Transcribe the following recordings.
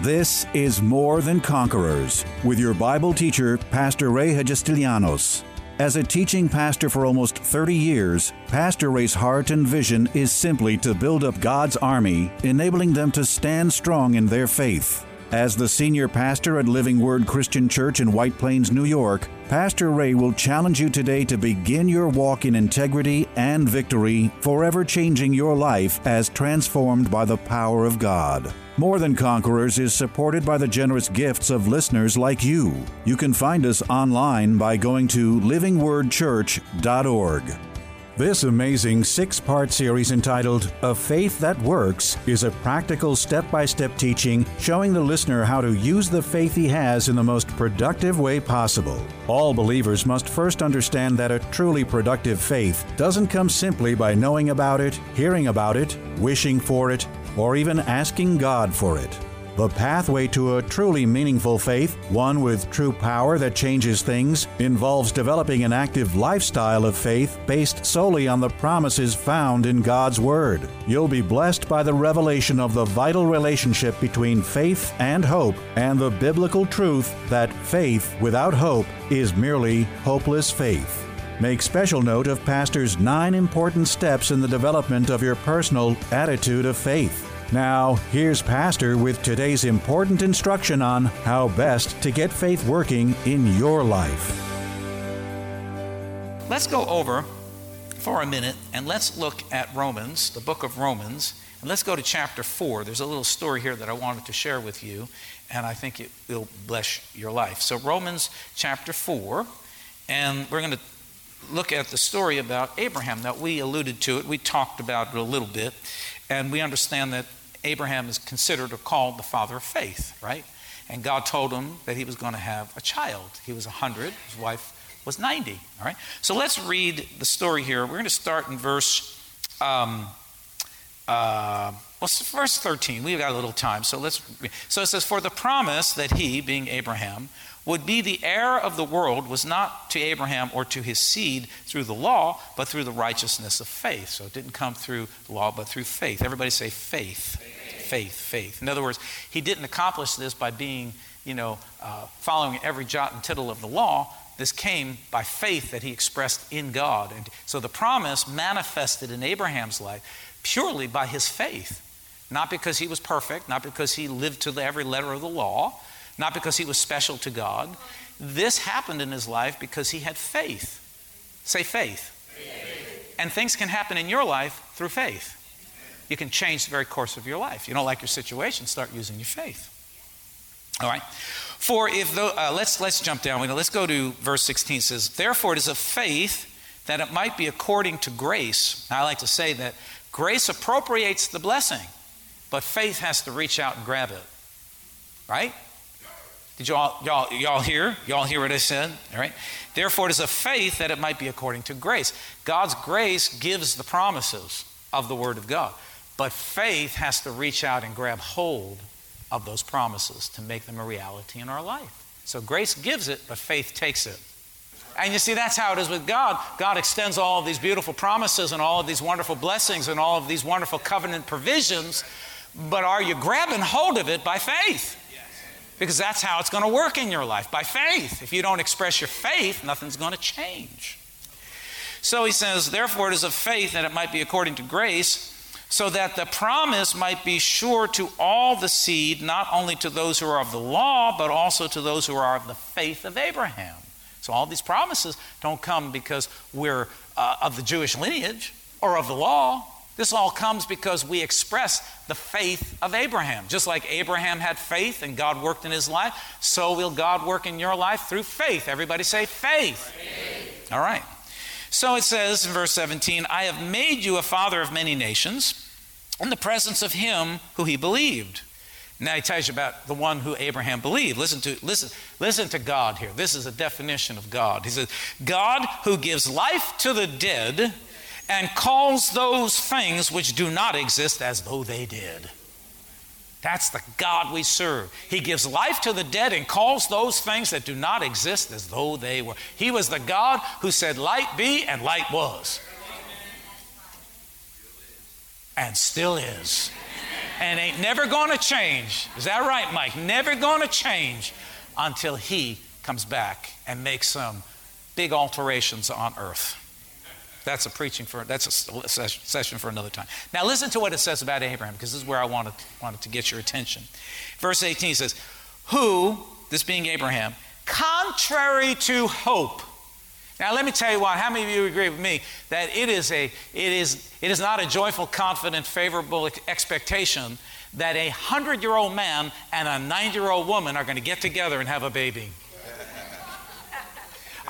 This is More Than Conquerors with your Bible teacher, Pastor Ray Hagestilianos. As a teaching pastor for almost 30 years, Pastor Ray's heart and vision is simply to build up God's army, enabling them to stand strong in their faith. As the senior pastor at Living Word Christian Church in White Plains, New York, Pastor Ray will challenge you today to begin your walk in integrity and victory, forever changing your life as transformed by the power of God. More Than Conquerors is supported by the generous gifts of listeners like you. You can find us online by going to livingwordchurch.org. This amazing six part series entitled A Faith That Works is a practical step by step teaching showing the listener how to use the faith he has in the most productive way possible. All believers must first understand that a truly productive faith doesn't come simply by knowing about it, hearing about it, wishing for it, or even asking God for it. The pathway to a truly meaningful faith, one with true power that changes things, involves developing an active lifestyle of faith based solely on the promises found in God's Word. You'll be blessed by the revelation of the vital relationship between faith and hope and the biblical truth that faith without hope is merely hopeless faith. Make special note of Pastor's nine important steps in the development of your personal attitude of faith. Now, here's Pastor with today's important instruction on how best to get faith working in your life. Let's go over for a minute and let's look at Romans, the book of Romans, and let's go to chapter 4. There's a little story here that I wanted to share with you, and I think it will bless your life. So, Romans chapter 4, and we're going to look at the story about Abraham. Now, we alluded to it, we talked about it a little bit, and we understand that Abraham is considered or called the father of faith, right? And God told him that he was going to have a child. He was 100, his wife was 90, all right? So let's read the story here. We're going to start in verse, um, uh, well, verse 13. We've got a little time, so let's. So it says, For the promise that he, being Abraham, would be the heir of the world was not to Abraham or to his seed through the law, but through the righteousness of faith. So it didn't come through the law, but through faith. Everybody say faith. Faith, faith. faith. In other words, he didn't accomplish this by being, you know, uh, following every jot and tittle of the law. This came by faith that he expressed in God. And so the promise manifested in Abraham's life purely by his faith. Not because he was perfect, not because he lived to every letter of the law, not because he was special to God. This happened in his life because he had faith. Say faith. faith. And things can happen in your life through faith. You can change the very course of your life. You don't like your situation, start using your faith. All right. For if though, uh, let's let's jump down. Let's go to verse 16. It says, "Therefore it is of faith that it might be according to grace." I like to say that grace appropriates the blessing, but faith has to reach out and grab it. Right? Did y'all, y'all, y'all hear? Y'all hear what I said? All right. Therefore, it is a faith that it might be according to grace. God's grace gives the promises of the Word of God, but faith has to reach out and grab hold of those promises to make them a reality in our life. So grace gives it, but faith takes it. And you see, that's how it is with God. God extends all of these beautiful promises and all of these wonderful blessings and all of these wonderful covenant provisions, but are you grabbing hold of it by faith? Because that's how it's going to work in your life by faith. If you don't express your faith, nothing's going to change. So he says, Therefore, it is of faith that it might be according to grace, so that the promise might be sure to all the seed, not only to those who are of the law, but also to those who are of the faith of Abraham. So all these promises don't come because we're uh, of the Jewish lineage or of the law. This all comes because we express the faith of Abraham. Just like Abraham had faith and God worked in his life, so will God work in your life through faith. Everybody say faith. faith. All right. So it says in verse 17, I have made you a father of many nations in the presence of him who he believed. Now he tells you about the one who Abraham believed. Listen to, listen, listen to God here. This is a definition of God. He says, God who gives life to the dead and calls those things which do not exist as though they did. That's the God we serve. He gives life to the dead and calls those things that do not exist as though they were. He was the God who said, Light be, and light was. And still is. and ain't never going to change. Is that right, Mike? Never going to change until he comes back and makes some big alterations on earth. That's a preaching for that's a session for another time. Now listen to what it says about Abraham because this is where I wanted wanted to get your attention. Verse 18 says, "Who, this being Abraham, contrary to hope." Now let me tell you why. How many of you agree with me that it is a it is it is not a joyful, confident, favorable expectation that a hundred year old man and a 90 year old woman are going to get together and have a baby.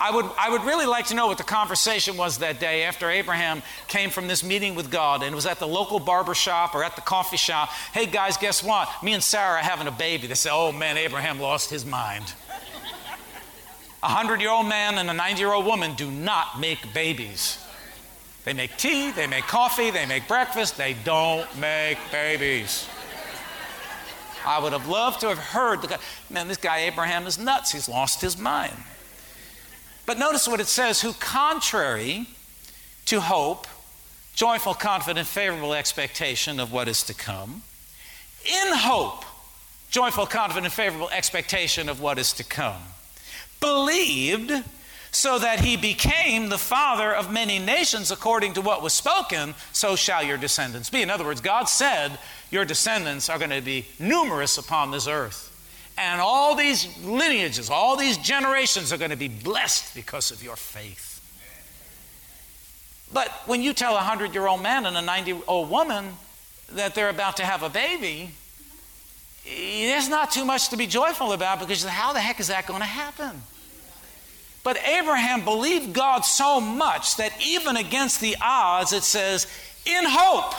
I would, I would really like to know what the conversation was that day after Abraham came from this meeting with God and was at the local barber shop or at the coffee shop. Hey guys, guess what? Me and Sarah are having a baby. They say, oh man, Abraham lost his mind. A hundred year old man and a 90 year old woman do not make babies. They make tea, they make coffee, they make breakfast, they don't make babies. I would have loved to have heard the guy, man, this guy Abraham is nuts. He's lost his mind. But notice what it says who, contrary to hope, joyful, confident, favorable expectation of what is to come, in hope, joyful, confident, favorable expectation of what is to come, believed so that he became the father of many nations according to what was spoken, so shall your descendants be. In other words, God said, Your descendants are going to be numerous upon this earth. And all these lineages, all these generations are going to be blessed because of your faith. But when you tell a 100 year old man and a 90 year old woman that they're about to have a baby, there's not too much to be joyful about because how the heck is that going to happen? But Abraham believed God so much that even against the odds, it says, in hope,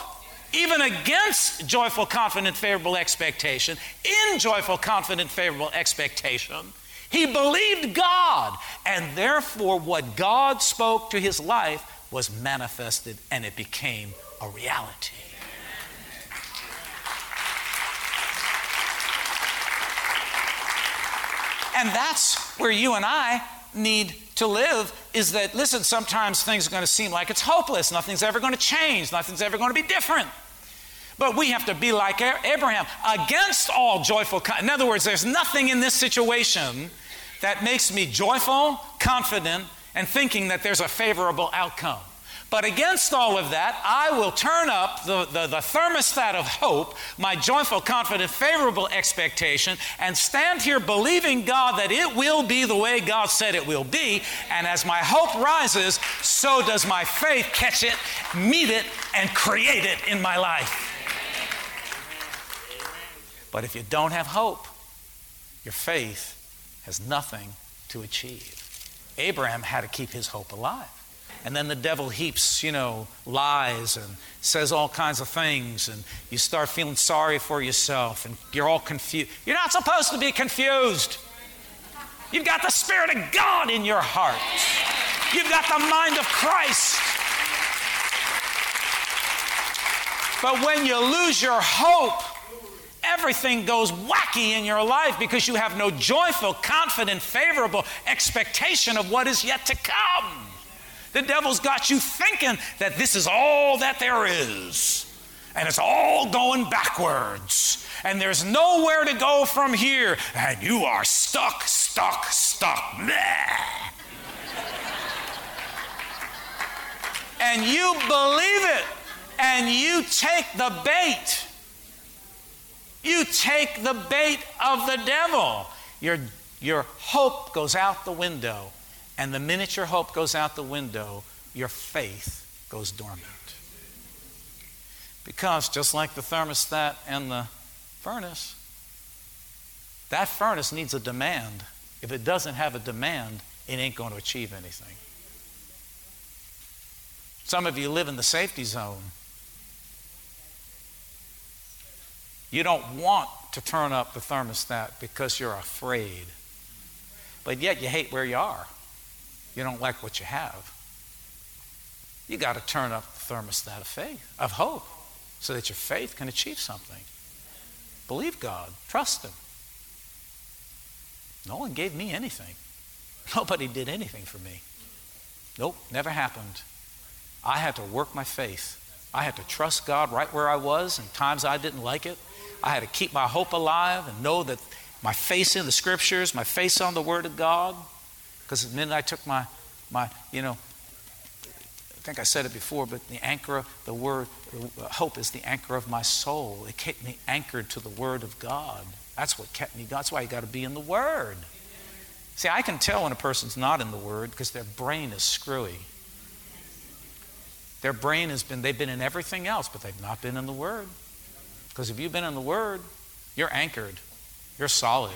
even against joyful, confident, favorable expectation, in joyful, confident, favorable expectation, he believed God. And therefore, what God spoke to his life was manifested and it became a reality. And that's where you and I need to live is that, listen, sometimes things are going to seem like it's hopeless. Nothing's ever going to change. Nothing's ever going to be different. But we have to be like Abraham against all joyful. In other words, there's nothing in this situation that makes me joyful, confident, and thinking that there's a favorable outcome. But against all of that, I will turn up the, the, the, thermostat of hope, my joyful, confident, favorable expectation, and stand here believing God that it will be the way God said it will be. And as my hope rises, so does my faith catch it, meet it, and create it in my life. But if you don't have hope, your faith has nothing to achieve. Abraham had to keep his hope alive. And then the devil heaps, you know, lies and says all kinds of things, and you start feeling sorry for yourself, and you're all confused. You're not supposed to be confused. You've got the Spirit of God in your heart, you've got the mind of Christ. But when you lose your hope, everything goes wacky in your life because you have no joyful, confident, favorable expectation of what is yet to come. The devil's got you thinking that this is all that there is, and it's all going backwards, and there's nowhere to go from here, and you are stuck, stuck, stuck. and you believe it, and you take the bait you take the bait of the devil. Your, your hope goes out the window. And the minute your hope goes out the window, your faith goes dormant. Because just like the thermostat and the furnace, that furnace needs a demand. If it doesn't have a demand, it ain't going to achieve anything. Some of you live in the safety zone. You don't want to turn up the thermostat because you're afraid. But yet you hate where you are. You don't like what you have. You got to turn up the thermostat of faith, of hope, so that your faith can achieve something. Believe God, trust Him. No one gave me anything. Nobody did anything for me. Nope, never happened. I had to work my faith I had to trust God right where I was, and times I didn't like it. I had to keep my hope alive and know that my face in the scriptures, my face on the Word of God. Because the minute I took my, my, you know, I think I said it before, but the anchor the Word, uh, hope is the anchor of my soul. It kept me anchored to the Word of God. That's what kept me. That's why you got to be in the Word. See, I can tell when a person's not in the Word because their brain is screwy. Their brain has been, they've been in everything else, but they've not been in the Word. Because if you've been in the Word, you're anchored, you're solid.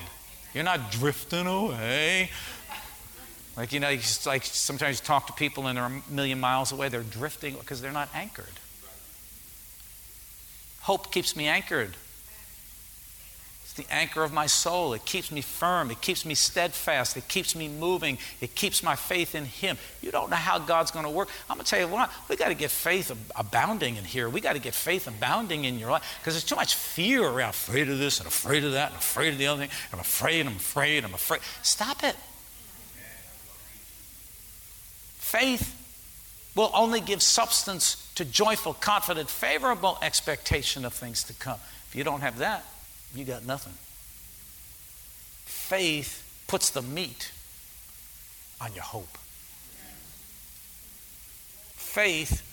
You're not drifting away. Like, you know, you just, like sometimes you talk to people and they're a million miles away, they're drifting because they're not anchored. Hope keeps me anchored. It's the anchor of my soul. It keeps me firm. It keeps me steadfast. It keeps me moving. It keeps my faith in Him. You don't know how God's going to work. I'm going to tell you what, we got to get faith abounding in here. We got to get faith abounding in your life because there's too much fear around afraid of this and afraid of that and afraid of the other thing. I'm afraid, I'm afraid, I'm afraid. Stop it. Faith will only give substance to joyful, confident, favorable expectation of things to come. If you don't have that, you got nothing. Faith puts the meat on your hope. Faith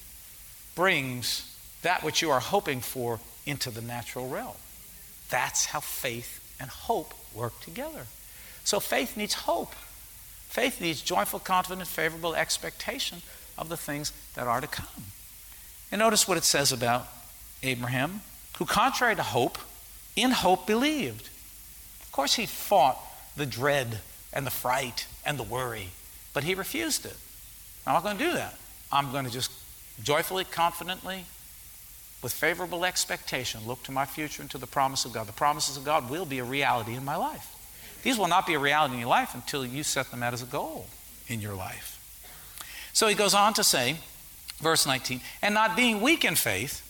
brings that which you are hoping for into the natural realm. That's how faith and hope work together. So faith needs hope. Faith needs joyful, confident, favorable expectation of the things that are to come. And notice what it says about Abraham, who, contrary to hope, in hope believed. Of course, he fought the dread and the fright and the worry, but he refused it. I'm not going to do that. I'm going to just joyfully, confidently, with favorable expectation, look to my future and to the promise of God. The promises of God will be a reality in my life. These will not be a reality in your life until you set them out as a goal in your life. So he goes on to say, verse 19, and not being weak in faith,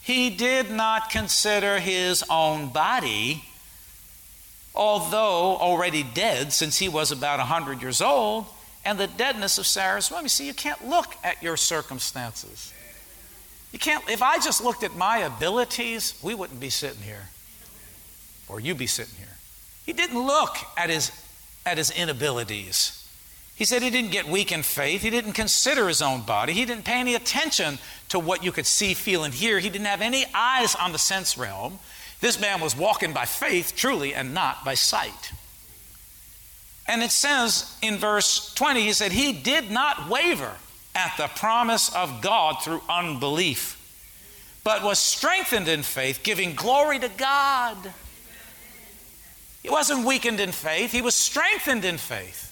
he did not consider his own body, although already dead since he was about 100 years old, and the deadness of Sarah's womb. You see, you can't look at your circumstances. You can't, if I just looked at my abilities, we wouldn't be sitting here, or you'd be sitting here. He didn't look at his, at his inabilities. He said he didn't get weak in faith. He didn't consider his own body. He didn't pay any attention to what you could see, feel, and hear. He didn't have any eyes on the sense realm. This man was walking by faith, truly, and not by sight. And it says in verse 20, he said, He did not waver at the promise of God through unbelief, but was strengthened in faith, giving glory to God. He wasn't weakened in faith, he was strengthened in faith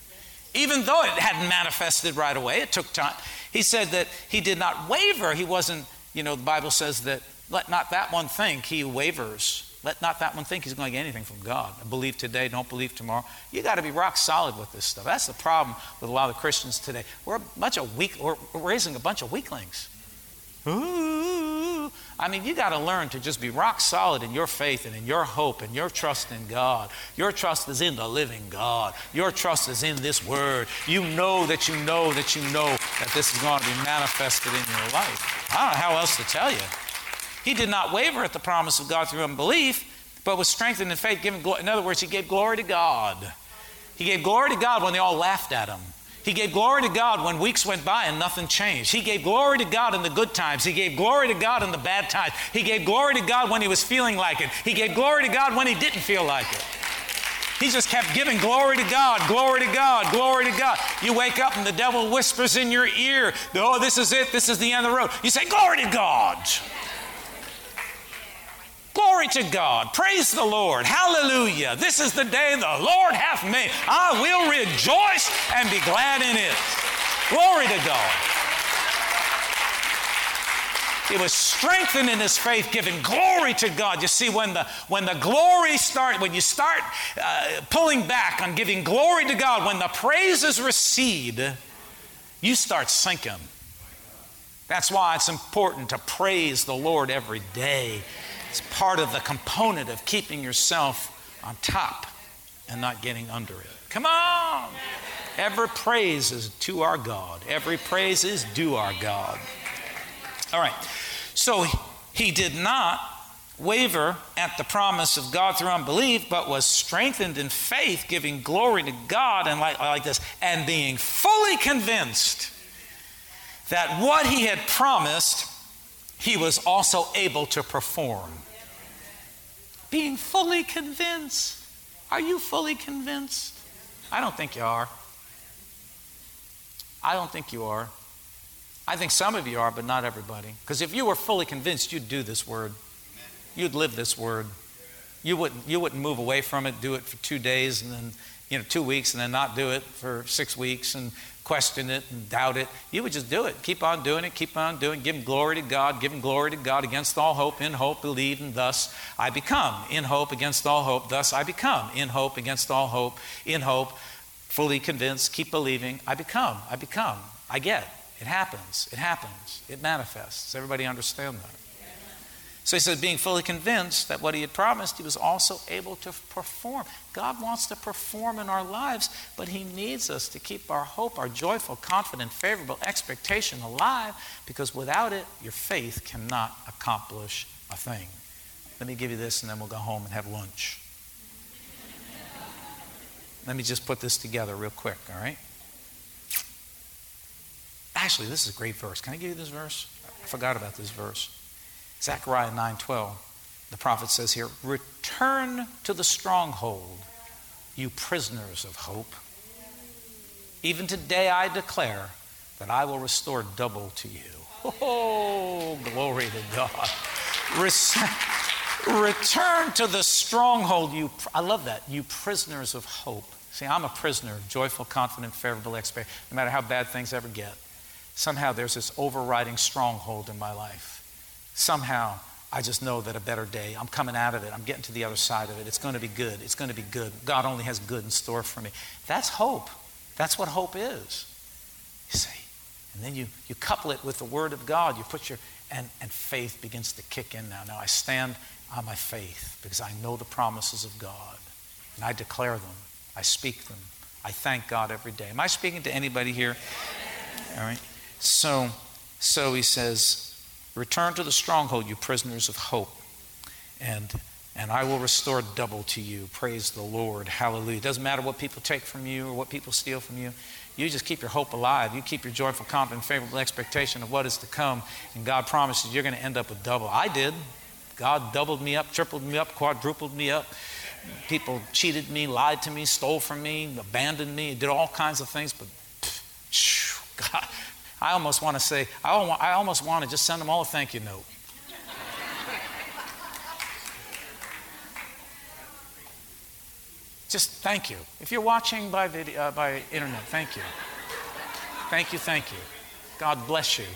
even though it hadn't manifested right away, it took time. He said that he did not waver. He wasn't, you know, the Bible says that let not that one think he wavers. Let not that one think he's going to get anything from God. Believe today, don't believe tomorrow. You got to be rock solid with this stuff. That's the problem with a lot of Christians today. We're a bunch of weak, we're raising a bunch of weaklings. Ooh. I mean, you got to learn to just be rock solid in your faith and in your hope and your trust in God. Your trust is in the living God. Your trust is in this word. You know that you know that you know that this is going to be manifested in your life. I don't know how else to tell you. He did not waver at the promise of God through unbelief, but was strengthened in faith, giving In other words, he gave glory to God. He gave glory to God when they all laughed at him. He gave glory to God when weeks went by and nothing changed. He gave glory to God in the good times. He gave glory to God in the bad times. He gave glory to God when he was feeling like it. He gave glory to God when he didn't feel like it. He just kept giving glory to God, glory to God, glory to God. You wake up and the devil whispers in your ear, Oh, this is it, this is the end of the road. You say, Glory to God. Glory to God. Praise the Lord. Hallelujah. This is the day the Lord hath made. I will rejoice and be glad in it. Glory to God. It was strengthened in his faith, giving glory to God. You see, when the when the glory start, when you start uh, pulling back on giving glory to God, when the praises recede, you start sinking. That's why it's important to praise the Lord every day it's part of the component of keeping yourself on top and not getting under it. Come on! Every praise is to our God. Every praise is due our God. All right. So he did not waver at the promise of God through unbelief, but was strengthened in faith, giving glory to God, and like, like this, and being fully convinced that what he had promised, he was also able to perform. Being fully convinced. Are you fully convinced? I don't think you are. I don't think you are. I think some of you are, but not everybody. Because if you were fully convinced, you'd do this word. You'd live this word. You wouldn't, you wouldn't move away from it, do it for two days and then, you know, two weeks and then not do it for six weeks and question it and doubt it. You would just do it. Keep on doing it, keep on doing it. Give him glory to God, give him glory to God against all hope, in hope, believe, and thus I become. In hope, against all hope, thus I become. In hope, against all hope, in hope, fully convinced, keep believing, I become, I become, I get. It happens, it happens, it manifests. Everybody understand that? So he said, being fully convinced that what he had promised, he was also able to perform. God wants to perform in our lives, but he needs us to keep our hope, our joyful, confident, favorable expectation alive, because without it, your faith cannot accomplish a thing. Let me give you this, and then we'll go home and have lunch. Let me just put this together real quick, all right? Actually, this is a great verse. Can I give you this verse? I forgot about this verse. Zechariah 9:12. The prophet says here, "Return to the stronghold, you prisoners of hope. Even today I declare that I will restore double to you." Oh, glory to God. Return to the stronghold, you I love that. You prisoners of hope. See, I'm a prisoner, joyful, confident, favorable expect. No matter how bad things ever get, somehow there's this overriding stronghold in my life somehow I just know that a better day, I'm coming out of it, I'm getting to the other side of it. It's going to be good. It's going to be good. God only has good in store for me. That's hope. That's what hope is. You see? And then you, you couple it with the Word of God. You put your, and, and faith begins to kick in now. Now I stand on my faith because I know the promises of God. And I declare them, I speak them. I thank God every day. Am I speaking to anybody here? All right. So, so he says, Return to the stronghold, you prisoners of hope, and, and I will restore double to you. Praise the Lord. Hallelujah. It doesn't matter what people take from you or what people steal from you. You just keep your hope alive. You keep your joyful, confident, favorable expectation of what is to come, and God promises you're going to end up with double. I did. God doubled me up, tripled me up, quadrupled me up. People cheated me, lied to me, stole from me, abandoned me, did all kinds of things, but God, I almost want to say, I almost want to just send them all a thank you note. just thank you. If you're watching by, video, uh, by internet, thank you. Thank you, thank you. God bless you.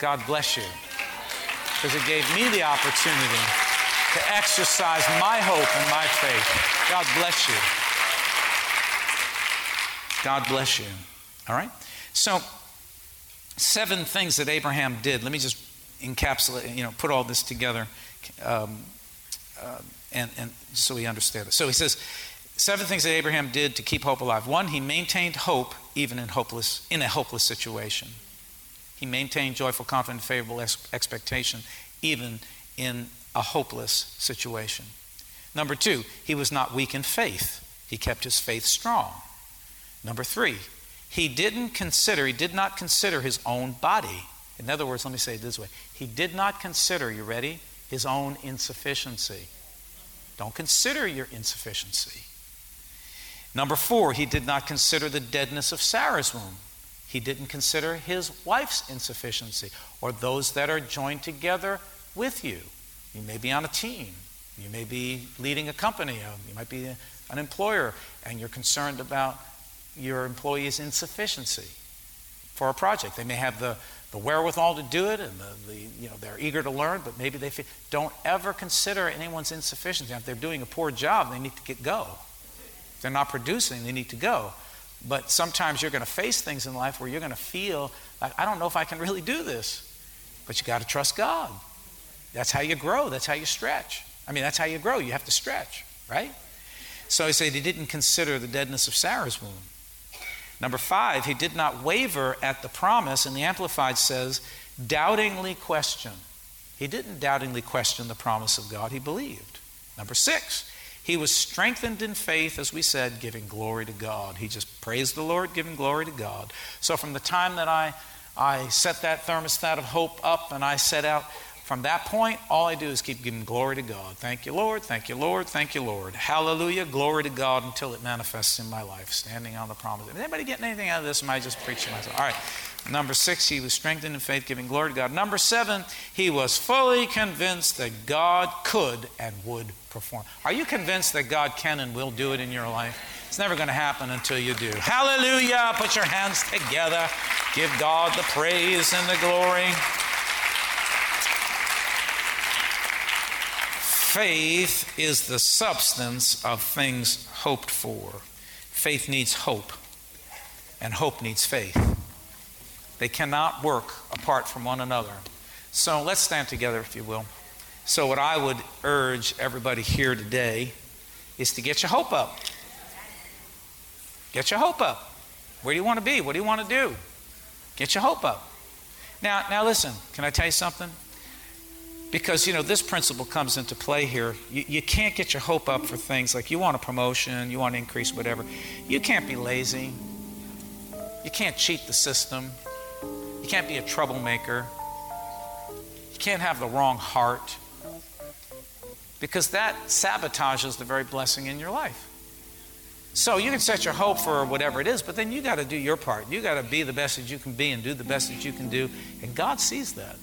God bless you. Because it gave me the opportunity to exercise my hope and my faith. God bless you. God bless you. All right? So, seven things that Abraham did. Let me just encapsulate, you know, put all this together, um, uh, and, and so we understand it. So he says, seven things that Abraham did to keep hope alive. One, he maintained hope even in hopeless in a hopeless situation. He maintained joyful, confident, favorable ex- expectation even in a hopeless situation. Number two, he was not weak in faith. He kept his faith strong. Number three, he didn't consider, he did not consider his own body. In other words, let me say it this way He did not consider, you ready, his own insufficiency. Don't consider your insufficiency. Number four, he did not consider the deadness of Sarah's womb. He didn't consider his wife's insufficiency or those that are joined together with you. You may be on a team. You may be leading a company. You might be an employer, and you're concerned about your employee's insufficiency for a project. They may have the, the wherewithal to do it and the, the, you know, they're eager to learn, but maybe they feel, don't ever consider anyone's insufficiency. If they're doing a poor job, they need to get go. If they're not producing, they need to go. But sometimes you're going to face things in life where you're going to feel like, I don't know if I can really do this. But you got to trust God. That's how you grow. That's how you stretch. I mean, that's how you grow. You have to stretch, right? So he said he didn't consider the deadness of Sarah's womb. Number five, he did not waver at the promise, and the Amplified says, doubtingly question. He didn't doubtingly question the promise of God, he believed. Number six, he was strengthened in faith, as we said, giving glory to God. He just praised the Lord, giving glory to God. So from the time that I, I set that thermostat of hope up and I set out, from that point, all I do is keep giving glory to God. Thank you, Lord. Thank you, Lord. Thank you, Lord. Hallelujah. Glory to God until it manifests in my life, standing on the promise. Is anybody getting anything out of this? Am I just preaching myself? All right. Number six, he was strengthened in faith, giving glory to God. Number seven, he was fully convinced that God could and would perform. Are you convinced that God can and will do it in your life? It's never going to happen until you do. Hallelujah. Put your hands together. Give God the praise and the glory. Faith is the substance of things hoped for. Faith needs hope, and hope needs faith. They cannot work apart from one another. So let's stand together, if you will. So, what I would urge everybody here today is to get your hope up. Get your hope up. Where do you want to be? What do you want to do? Get your hope up. Now, now listen, can I tell you something? Because, you know, this principle comes into play here. You, you can't get your hope up for things like you want a promotion, you want to increase whatever. You can't be lazy. You can't cheat the system. You can't be a troublemaker. You can't have the wrong heart because that sabotages the very blessing in your life. So you can set your hope for whatever it is, but then you got to do your part. You got to be the best that you can be and do the best that you can do. And God sees that.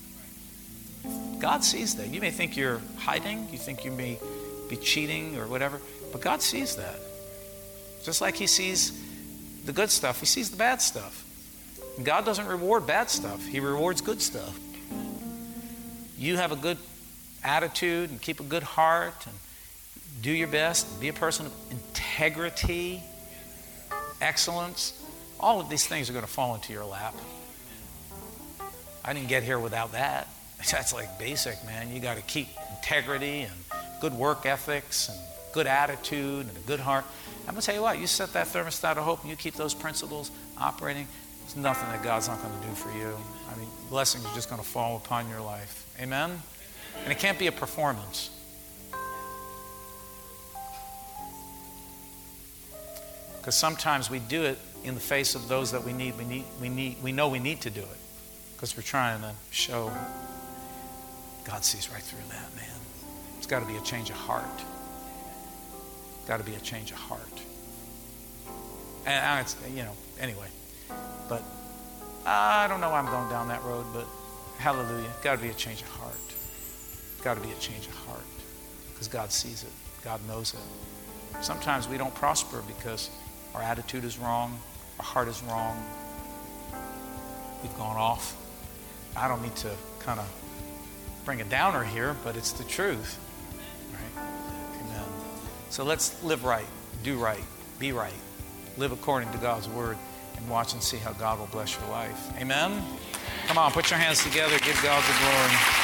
God sees that. You may think you're hiding, you think you may be cheating or whatever, but God sees that. Just like He sees the good stuff, He sees the bad stuff. God doesn't reward bad stuff, He rewards good stuff. You have a good attitude and keep a good heart and do your best, and be a person of integrity, excellence. All of these things are going to fall into your lap. I didn't get here without that. That's like basic, man. You got to keep integrity and good work ethics and good attitude and a good heart. I'm going to tell you what, you set that thermostat of hope and you keep those principles operating, there's nothing that God's not going to do for you. I mean, blessings are just going to fall upon your life. Amen? And it can't be a performance. Because sometimes we do it in the face of those that we need. We, need, we, need, we know we need to do it because we're trying to show God sees right through that, man. It's got to be a change of heart. Got to be a change of heart. And it's, you know, anyway. But I don't know why I'm going down that road, but hallelujah. Got to be a change of heart. Got to be a change of heart because God sees it, God knows it. Sometimes we don't prosper because our attitude is wrong, our heart is wrong, we've gone off. I don't need to kind of bring a downer here, but it's the truth. Right? Amen. So let's live right, do right, be right, live according to God's word and watch and see how God will bless your life. Amen? Come on, put your hands together. Give God the glory.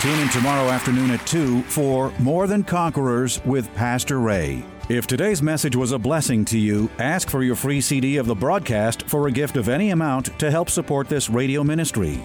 Tune in tomorrow afternoon at 2 for More Than Conquerors with Pastor Ray. If today's message was a blessing to you, ask for your free CD of the broadcast for a gift of any amount to help support this radio ministry.